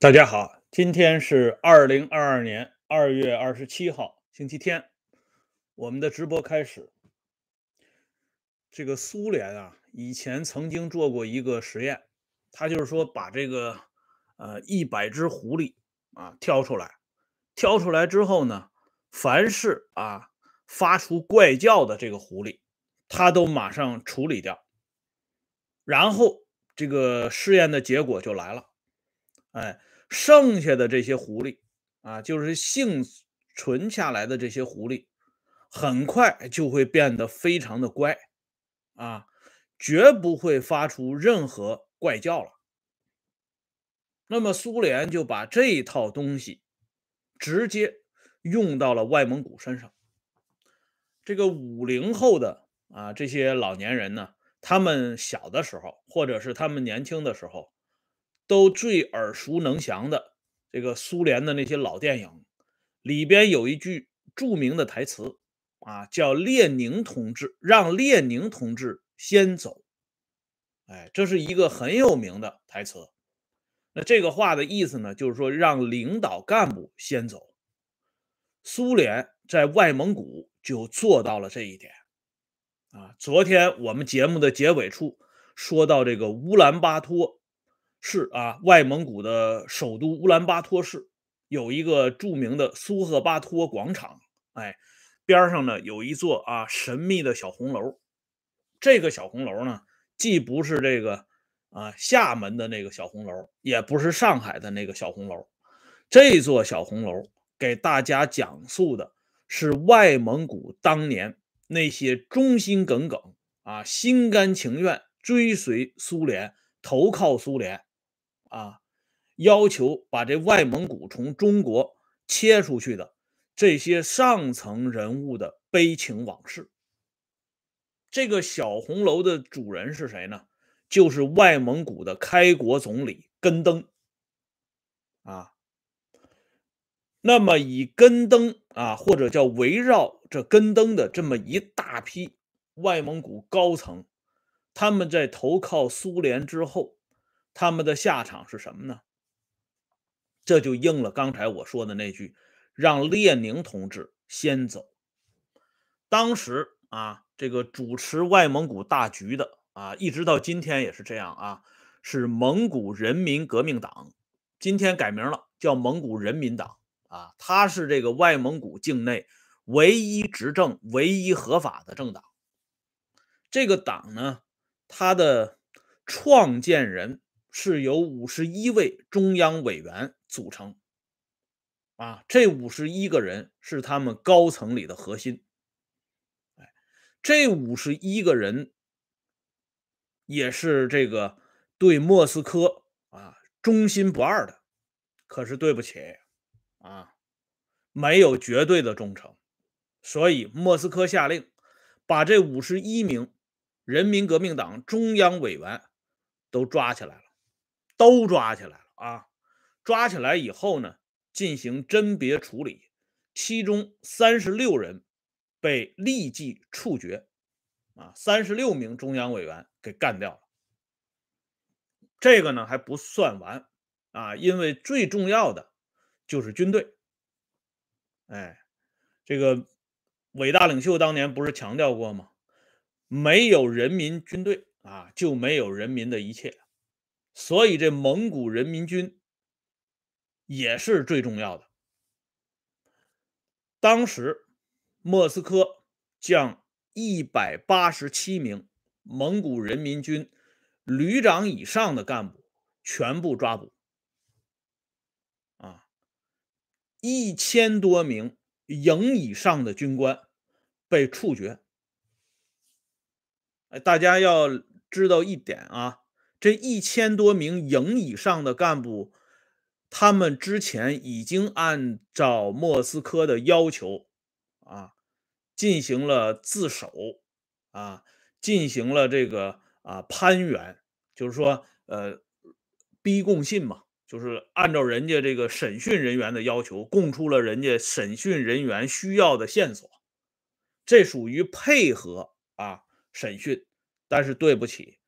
大家好，今天是二零二二年二月二十七号，星期天。我们的直播开始。这个苏联啊，以前曾经做过一个实验，他就是说把这个呃一百只狐狸啊挑出来，挑出来之后呢，凡是啊发出怪叫的这个狐狸，他都马上处理掉。然后这个试验的结果就来了，哎。剩下的这些狐狸啊，就是幸存下来的这些狐狸，很快就会变得非常的乖啊，绝不会发出任何怪叫了。那么苏联就把这一套东西直接用到了外蒙古身上。这个五零后的啊这些老年人呢，他们小的时候，或者是他们年轻的时候。都最耳熟能详的这个苏联的那些老电影里边有一句著名的台词啊，叫“列宁同志让列宁同志先走”。哎，这是一个很有名的台词。那这个话的意思呢，就是说让领导干部先走。苏联在外蒙古就做到了这一点啊。昨天我们节目的结尾处说到这个乌兰巴托。是啊，外蒙古的首都乌兰巴托市有一个著名的苏赫巴托广场，哎，边上呢有一座啊神秘的小红楼。这个小红楼呢，既不是这个啊厦门的那个小红楼，也不是上海的那个小红楼。这座小红楼给大家讲述的是外蒙古当年那些忠心耿耿啊、心甘情愿追随苏联、投靠苏联。啊，要求把这外蒙古从中国切出去的这些上层人物的悲情往事。这个小红楼的主人是谁呢？就是外蒙古的开国总理根登。啊，那么以根登啊，或者叫围绕着根登的这么一大批外蒙古高层，他们在投靠苏联之后。他们的下场是什么呢？这就应了刚才我说的那句：“让列宁同志先走。”当时啊，这个主持外蒙古大局的啊，一直到今天也是这样啊，是蒙古人民革命党，今天改名了，叫蒙古人民党啊。他是这个外蒙古境内唯一执政、唯一合法的政党。这个党呢，它的创建人。是由五十一位中央委员组成，啊，这五十一个人是他们高层里的核心。哎，这五十一个人也是这个对莫斯科啊忠心不二的。可是对不起啊，没有绝对的忠诚，所以莫斯科下令把这五十一名人民革命党中央委员都抓起来了。都抓起来了啊！抓起来以后呢，进行甄别处理，其中三十六人被立即处决，啊，三十六名中央委员给干掉了。这个呢还不算完啊，因为最重要的就是军队。哎，这个伟大领袖当年不是强调过吗？没有人民军队啊，就没有人民的一切。所以，这蒙古人民军也是最重要的。当时，莫斯科将一百八十七名蒙古人民军旅长以上的干部全部抓捕，啊，一千多名营以上的军官被处决。大家要知道一点啊。这一千多名营以上的干部，他们之前已经按照莫斯科的要求啊，进行了自首啊，进行了这个啊攀援，就是说呃逼供信嘛，就是按照人家这个审讯人员的要求，供出了人家审讯人员需要的线索，这属于配合啊审讯，但是对不起。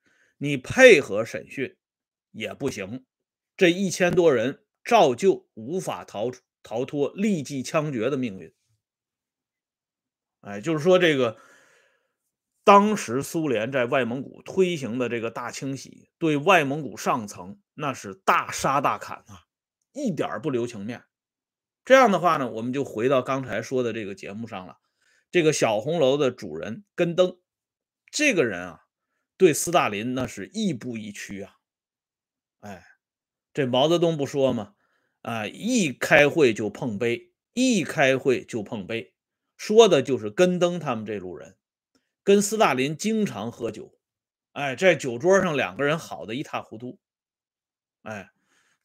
你配合审讯也不行，这一千多人照旧无法逃逃脱立即枪决的命运。哎，就是说这个。当时苏联在外蒙古推行的这个大清洗，对外蒙古上层那是大杀大砍啊，一点不留情面。这样的话呢，我们就回到刚才说的这个节目上了。这个小红楼的主人根登，这个人啊，对斯大林那是亦步亦趋啊。哎，这毛泽东不说吗？啊，一开会就碰杯，一开会就碰杯，说的就是根登他们这路人。跟斯大林经常喝酒，哎，在酒桌上两个人好的一塌糊涂，哎，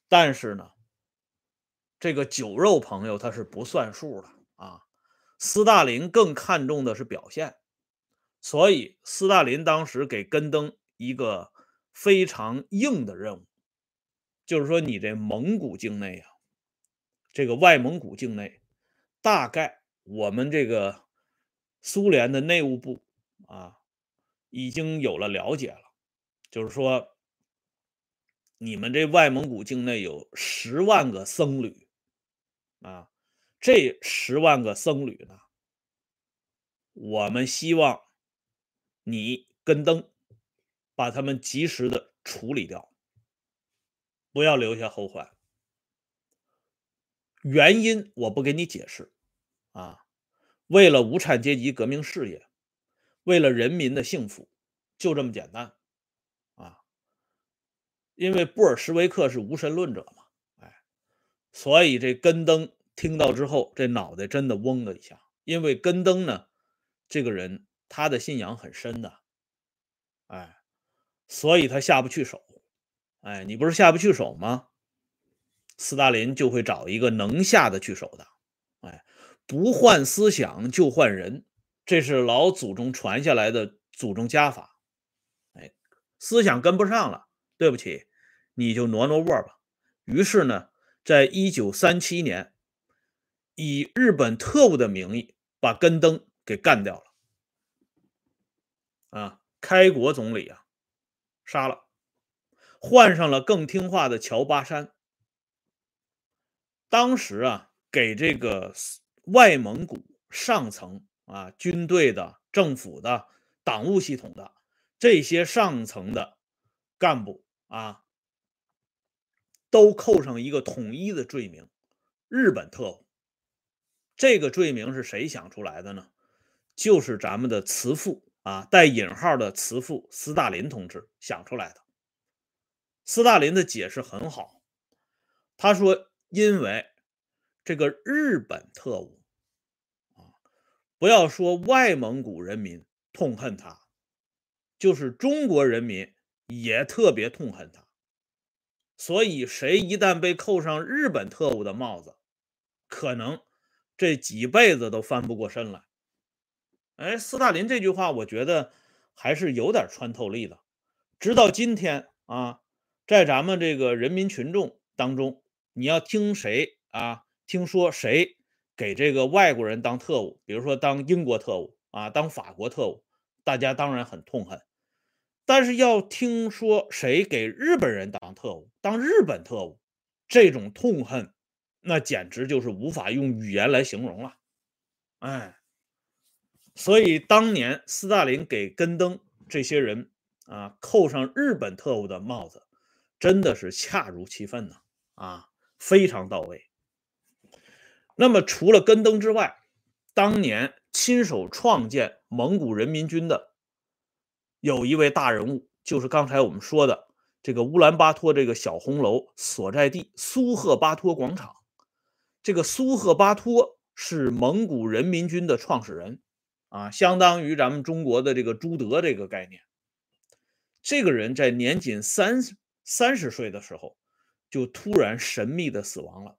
但是呢，这个酒肉朋友他是不算数的啊。斯大林更看重的是表现，所以斯大林当时给根登一个非常硬的任务，就是说你这蒙古境内啊，这个外蒙古境内，大概我们这个苏联的内务部。啊，已经有了了解了，就是说，你们这外蒙古境内有十万个僧侣，啊，这十万个僧侣呢，我们希望你跟登把他们及时的处理掉，不要留下后患。原因我不给你解释，啊，为了无产阶级革命事业。为了人民的幸福，就这么简单，啊！因为布尔什维克是无神论者嘛，哎，所以这根登听到之后，这脑袋真的嗡的一下。因为根登呢，这个人他的信仰很深的，哎，所以他下不去手，哎，你不是下不去手吗？斯大林就会找一个能下得去手的，哎，不换思想就换人。这是老祖宗传下来的祖宗家法，哎，思想跟不上了，对不起，你就挪挪窝吧。于是呢，在一九三七年，以日本特务的名义把根登给干掉了，啊，开国总理啊，杀了，换上了更听话的乔巴山。当时啊，给这个外蒙古上层。啊，军队的、政府的、党务系统的这些上层的干部啊，都扣上一个统一的罪名——日本特务。这个罪名是谁想出来的呢？就是咱们的慈父啊，带引号的慈父斯大林同志想出来的。斯大林的解释很好，他说：“因为这个日本特务啊。”不要说外蒙古人民痛恨他，就是中国人民也特别痛恨他。所以，谁一旦被扣上日本特务的帽子，可能这几辈子都翻不过身来。哎，斯大林这句话，我觉得还是有点穿透力的。直到今天啊，在咱们这个人民群众当中，你要听谁啊？听说谁？给这个外国人当特务，比如说当英国特务啊，当法国特务，大家当然很痛恨。但是要听说谁给日本人当特务，当日本特务，这种痛恨，那简直就是无法用语言来形容了。哎，所以当年斯大林给根登这些人啊扣上日本特务的帽子，真的是恰如其分呢，啊，非常到位。那么，除了根登之外，当年亲手创建蒙古人民军的有一位大人物，就是刚才我们说的这个乌兰巴托这个小红楼所在地苏赫巴托广场。这个苏赫巴托是蒙古人民军的创始人，啊，相当于咱们中国的这个朱德这个概念。这个人在年仅三三十岁的时候，就突然神秘的死亡了。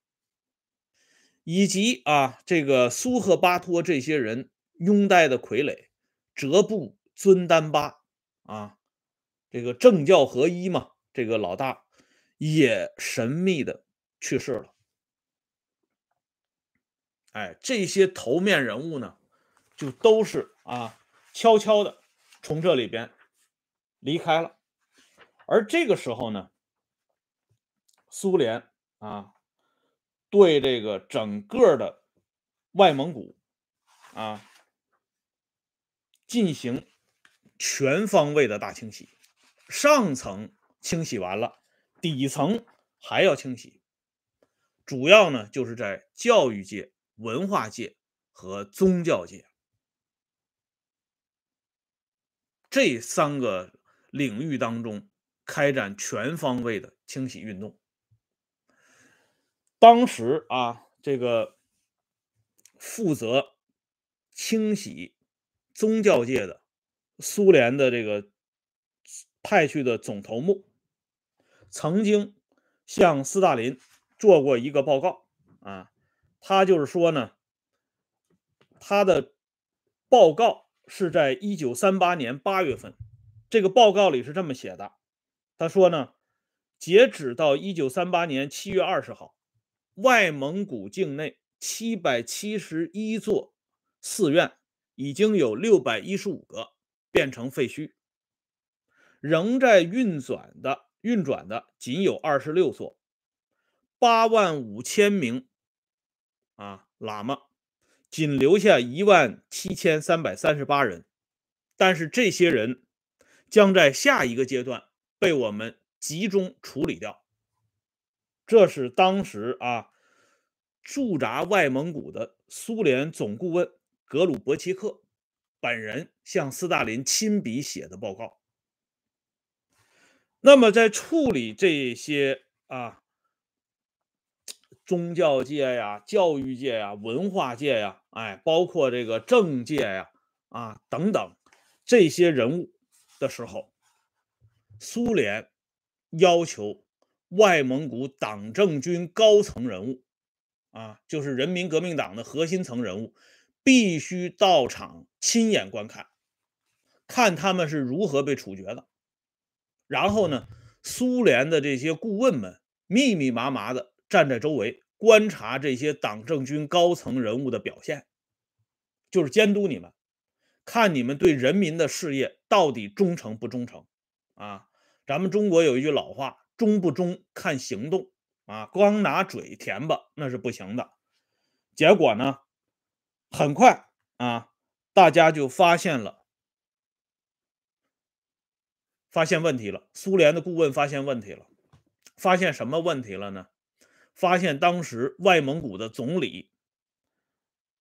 以及啊，这个苏赫巴托这些人拥戴的傀儡，哲布尊丹巴啊，这个政教合一嘛，这个老大也神秘的去世了。哎，这些头面人物呢，就都是啊，悄悄的从这里边离开了。而这个时候呢，苏联啊。对这个整个的外蒙古啊进行全方位的大清洗，上层清洗完了，底层还要清洗，主要呢就是在教育界、文化界和宗教界这三个领域当中开展全方位的清洗运动。当时啊，这个负责清洗宗教界的苏联的这个派去的总头目，曾经向斯大林做过一个报告啊，他就是说呢，他的报告是在一九三八年八月份，这个报告里是这么写的，他说呢，截止到一九三八年七月二十号。外蒙古境内七百七十一座寺院已经有六百一十五个变成废墟，仍在运转的运转的仅有二十六座，八万五千名啊喇嘛，仅留下一万七千三百三十八人，但是这些人将在下一个阶段被我们集中处理掉。这是当时啊，驻扎外蒙古的苏联总顾问格鲁伯奇克本人向斯大林亲笔写的报告。那么，在处理这些啊宗教界呀、教育界呀、文化界呀，哎，包括这个政界呀啊等等这些人物的时候，苏联要求。外蒙古党政军高层人物，啊，就是人民革命党的核心层人物，必须到场亲眼观看，看他们是如何被处决的。然后呢，苏联的这些顾问们密密麻麻的站在周围观察这些党政军高层人物的表现，就是监督你们，看你们对人民的事业到底忠诚不忠诚。啊，咱们中国有一句老话。忠不忠看行动啊，光拿嘴填吧那是不行的。结果呢，很快啊，大家就发现了，发现问题了。苏联的顾问发现问题了，发现什么问题了呢？发现当时外蒙古的总理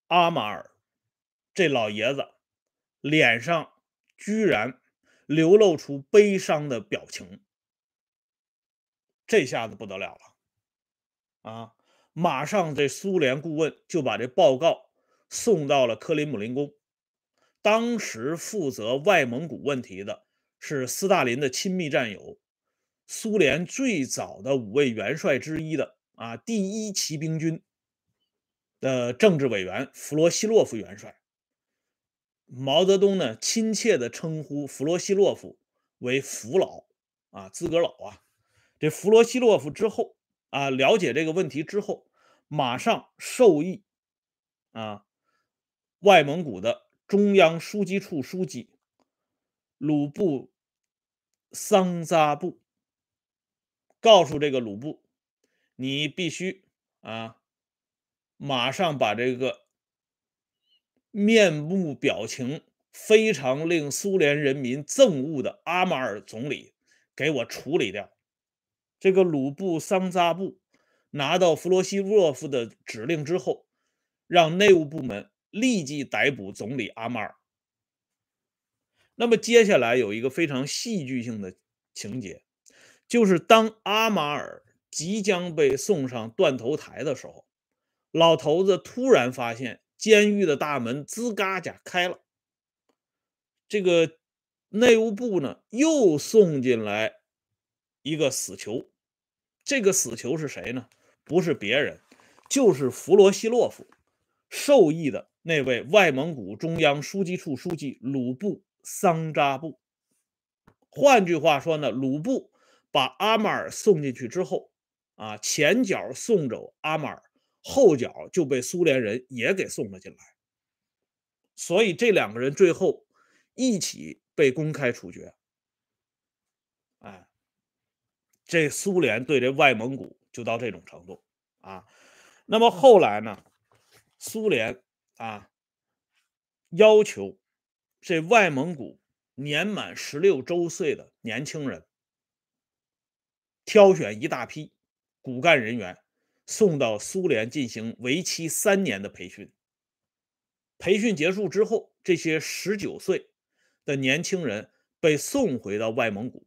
阿马尔这老爷子脸上居然流露出悲伤的表情。这下子不得了了，啊！马上这苏联顾问就把这报告送到了克里姆林宫。当时负责外蒙古问题的是斯大林的亲密战友，苏联最早的五位元帅之一的啊第一骑兵军的政治委员弗罗西洛夫元帅。毛泽东呢亲切地称呼弗罗西洛夫为“福老”，啊，资格老啊。这弗罗西洛夫之后啊，了解这个问题之后，马上授意啊，外蒙古的中央书记处书记鲁布桑扎布，告诉这个鲁布，你必须啊，马上把这个面目表情非常令苏联人民憎恶的阿马尔总理给我处理掉。这个鲁布桑扎布拿到弗罗西洛夫的指令之后，让内务部门立即逮捕总理阿马尔。那么接下来有一个非常戏剧性的情节，就是当阿马尔即将被送上断头台的时候，老头子突然发现监狱的大门吱嘎家开了，这个内务部呢又送进来。一个死囚，这个死囚是谁呢？不是别人，就是弗罗西洛夫授意的那位外蒙古中央书记处书记鲁布桑扎布。换句话说呢，鲁布把阿马尔送进去之后，啊，前脚送走阿马尔，后脚就被苏联人也给送了进来。所以这两个人最后一起被公开处决。这苏联对这外蒙古就到这种程度啊！那么后来呢，苏联啊要求这外蒙古年满十六周岁的年轻人，挑选一大批骨干人员，送到苏联进行为期三年的培训。培训结束之后，这些十九岁的年轻人被送回到外蒙古，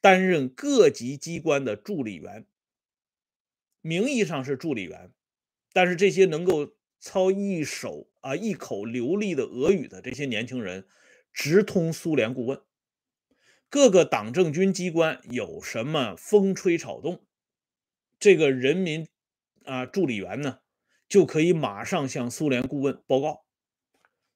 担任各级机关的助理员。名义上是助理员，但是这些能够操一手啊一口流利的俄语的这些年轻人，直通苏联顾问。各个党政军机关有什么风吹草动，这个人民啊助理员呢，就可以马上向苏联顾问报告。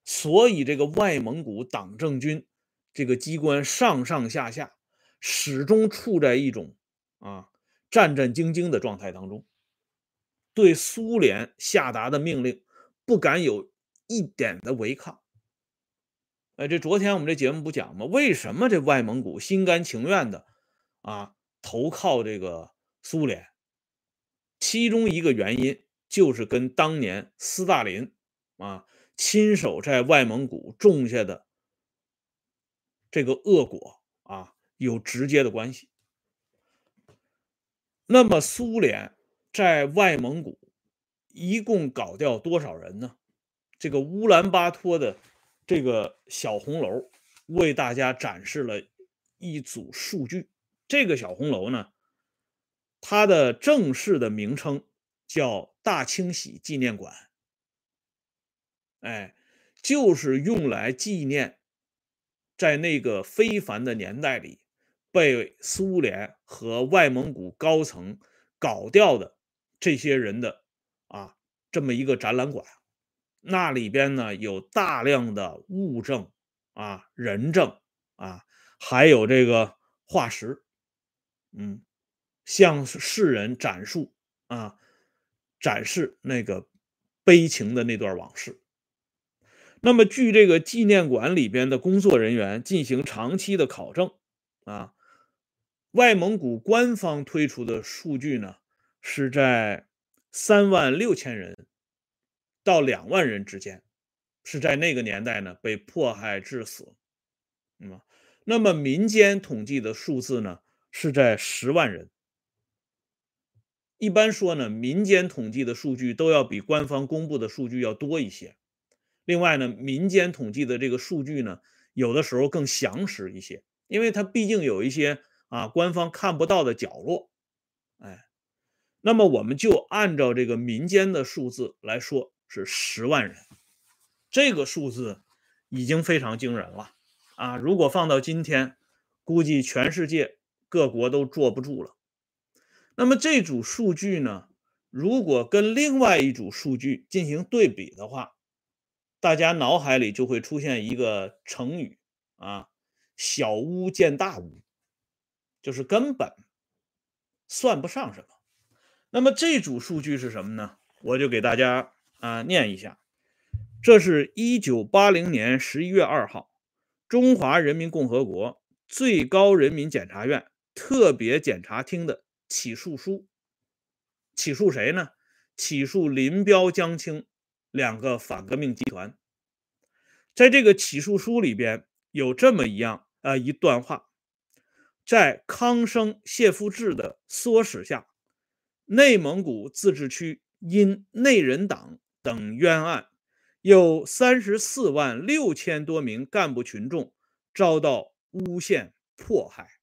所以，这个外蒙古党政军这个机关上上下下始终处在一种啊。战战兢兢的状态当中，对苏联下达的命令不敢有一点的违抗。哎，这昨天我们这节目不讲吗？为什么这外蒙古心甘情愿的啊投靠这个苏联？其中一个原因就是跟当年斯大林啊亲手在外蒙古种下的这个恶果啊有直接的关系。那么，苏联在外蒙古一共搞掉多少人呢？这个乌兰巴托的这个小红楼为大家展示了一组数据。这个小红楼呢，它的正式的名称叫大清洗纪念馆，哎，就是用来纪念在那个非凡的年代里。被苏联和外蒙古高层搞掉的这些人的啊，这么一个展览馆，那里边呢有大量的物证啊、人证啊，还有这个化石，嗯，向世人展述啊，展示那个悲情的那段往事。那么，据这个纪念馆里边的工作人员进行长期的考证啊。外蒙古官方推出的数据呢，是在三万六千人到两万人之间，是在那个年代呢被迫害致死。嗯，那么民间统计的数字呢是在十万人。一般说呢，民间统计的数据都要比官方公布的数据要多一些。另外呢，民间统计的这个数据呢，有的时候更详实一些，因为它毕竟有一些。啊，官方看不到的角落，哎，那么我们就按照这个民间的数字来说，是十万人，这个数字已经非常惊人了啊！如果放到今天，估计全世界各国都坐不住了。那么这组数据呢，如果跟另外一组数据进行对比的话，大家脑海里就会出现一个成语啊，“小巫见大巫”。就是根本算不上什么。那么这组数据是什么呢？我就给大家啊念一下。这是一九八零年十一月二号，中华人民共和国最高人民检察院特别检察厅的起诉书。起诉谁呢？起诉林彪、江青两个反革命集团。在这个起诉书里边有这么一样啊一段话。在康生谢夫治的唆使下，内蒙古自治区因内人党等冤案，有三十四万六千多名干部群众遭到诬陷迫害。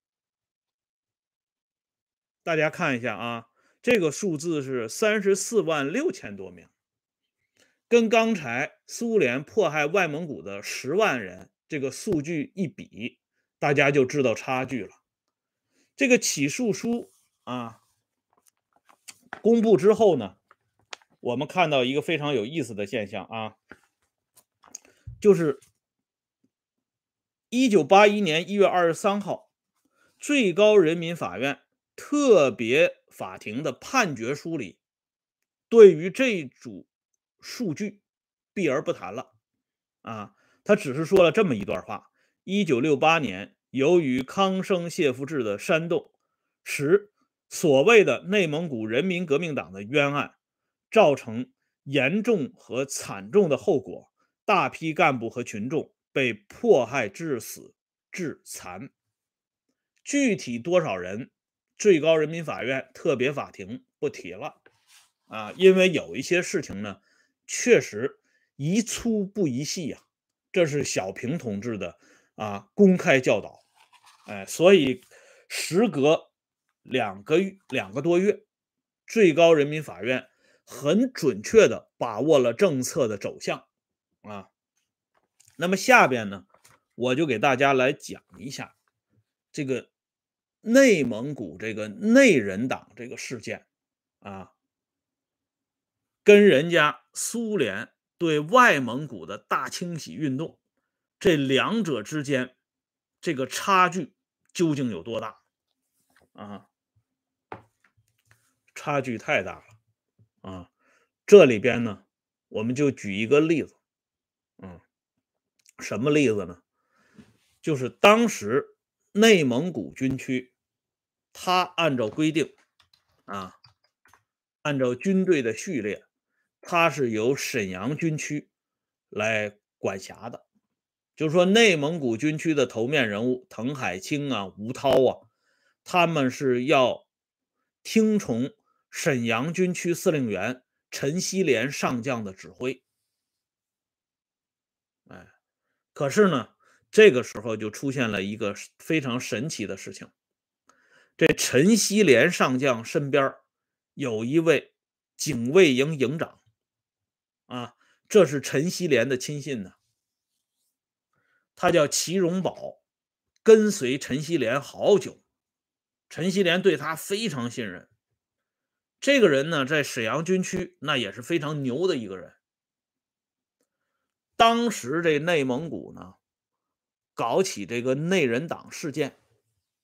大家看一下啊，这个数字是三十四万六千多名，跟刚才苏联迫害外蒙古的十万人这个数据一比，大家就知道差距了。这个起诉书啊，公布之后呢，我们看到一个非常有意思的现象啊，就是一九八一年一月二十三号，最高人民法院特别法庭的判决书里，对于这组数据避而不谈了啊，他只是说了这么一段话：一九六八年。由于康生谢夫治的煽动，使所谓的内蒙古人民革命党的冤案造成严重和惨重的后果，大批干部和群众被迫害致死、致残。具体多少人，最高人民法院特别法庭不提了啊，因为有一些事情呢，确实宜粗不宜细呀，这是小平同志的啊公开教导，哎，所以时隔两个月两个多月，最高人民法院很准确的把握了政策的走向啊。那么下边呢，我就给大家来讲一下这个。内蒙古这个内人党这个事件啊，跟人家苏联对外蒙古的大清洗运动，这两者之间这个差距究竟有多大啊？差距太大了啊！这里边呢，我们就举一个例子，嗯，什么例子呢？就是当时内蒙古军区。他按照规定，啊，按照军队的序列，他是由沈阳军区来管辖的。就是说，内蒙古军区的头面人物滕海清啊、吴涛啊，他们是要听从沈阳军区司令员陈锡联上将的指挥。哎，可是呢，这个时候就出现了一个非常神奇的事情。这陈锡联上将身边有一位警卫营营长，啊，这是陈锡联的亲信呢。他叫齐荣宝，跟随陈锡联好久，陈锡联对他非常信任。这个人呢，在沈阳军区那也是非常牛的一个人。当时这内蒙古呢，搞起这个内人党事件。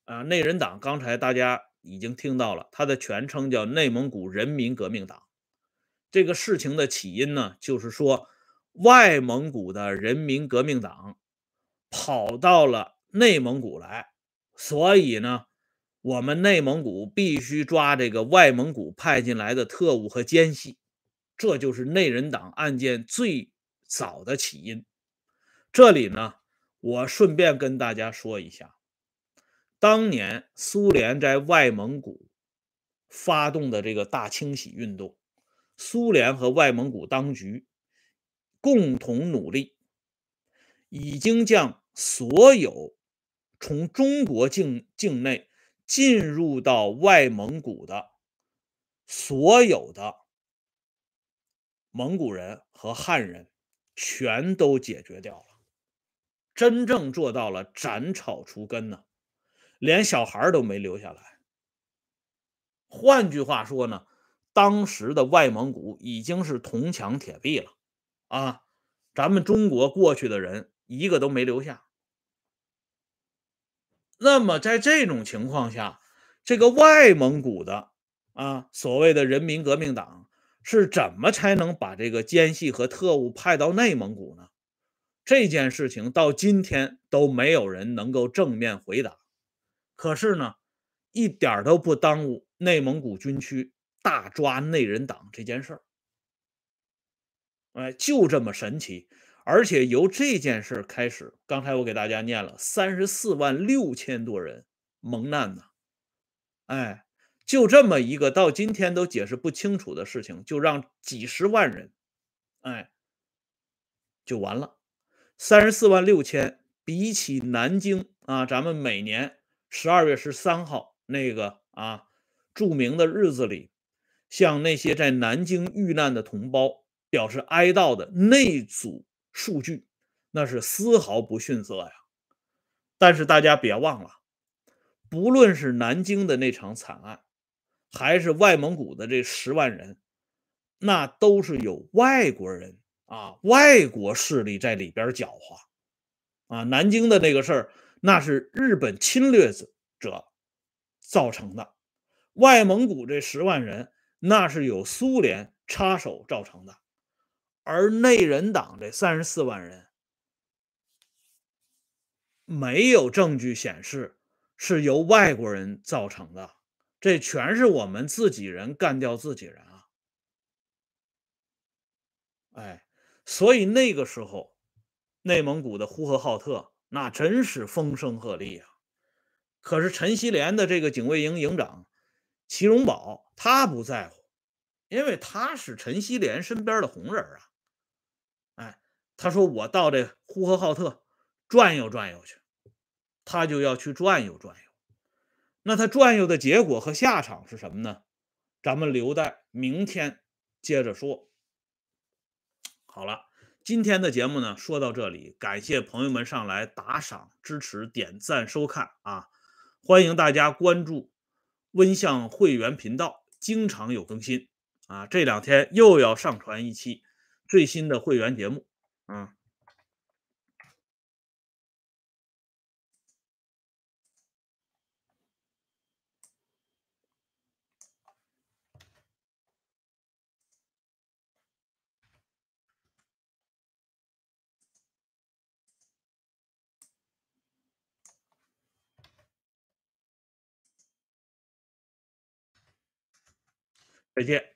啊，内人党刚才大家已经听到了，它的全称叫内蒙古人民革命党。这个事情的起因呢，就是说外蒙古的人民革命党跑到了内蒙古来，所以呢，我们内蒙古必须抓这个外蒙古派进来的特务和奸细，这就是内人党案件最早的起因。这里呢，我顺便跟大家说一下。当年苏联在外蒙古发动的这个大清洗运动，苏联和外蒙古当局共同努力，已经将所有从中国境境内进入到外蒙古的所有的蒙古人和汉人全都解决掉了，真正做到了斩草除根呢。连小孩都没留下来。换句话说呢，当时的外蒙古已经是铜墙铁壁了啊！咱们中国过去的人一个都没留下。那么在这种情况下，这个外蒙古的啊所谓的人民革命党是怎么才能把这个奸细和特务派到内蒙古呢？这件事情到今天都没有人能够正面回答。可是呢，一点都不耽误内蒙古军区大抓内人党这件事儿。哎，就这么神奇！而且由这件事开始，刚才我给大家念了三十四万六千多人蒙难呢。哎，就这么一个到今天都解释不清楚的事情，就让几十万人，哎，就完了。三十四万六千，比起南京啊，咱们每年。十二月十三号那个啊著名的日子里，向那些在南京遇难的同胞表示哀悼的那组数据，那是丝毫不逊色呀。但是大家别忘了，不论是南京的那场惨案，还是外蒙古的这十万人，那都是有外国人啊，外国势力在里边搅和啊。南京的那个事儿。那是日本侵略者造成的，外蒙古这十万人，那是有苏联插手造成的，而内人党这三十四万人，没有证据显示是由外国人造成的，这全是我们自己人干掉自己人啊！哎，所以那个时候，内蒙古的呼和浩特那真是风声鹤唳啊。可是陈锡联的这个警卫营营长齐荣宝，他不在乎，因为他是陈锡联身边的红人啊。哎，他说我到这呼和浩特转悠转悠去，他就要去转悠转悠。那他转悠的结果和下场是什么呢？咱们留待明天接着说。好了，今天的节目呢，说到这里，感谢朋友们上来打赏、支持、点赞、收看啊！欢迎大家关注温相会员频道，经常有更新啊！这两天又要上传一期最新的会员节目，嗯。再见。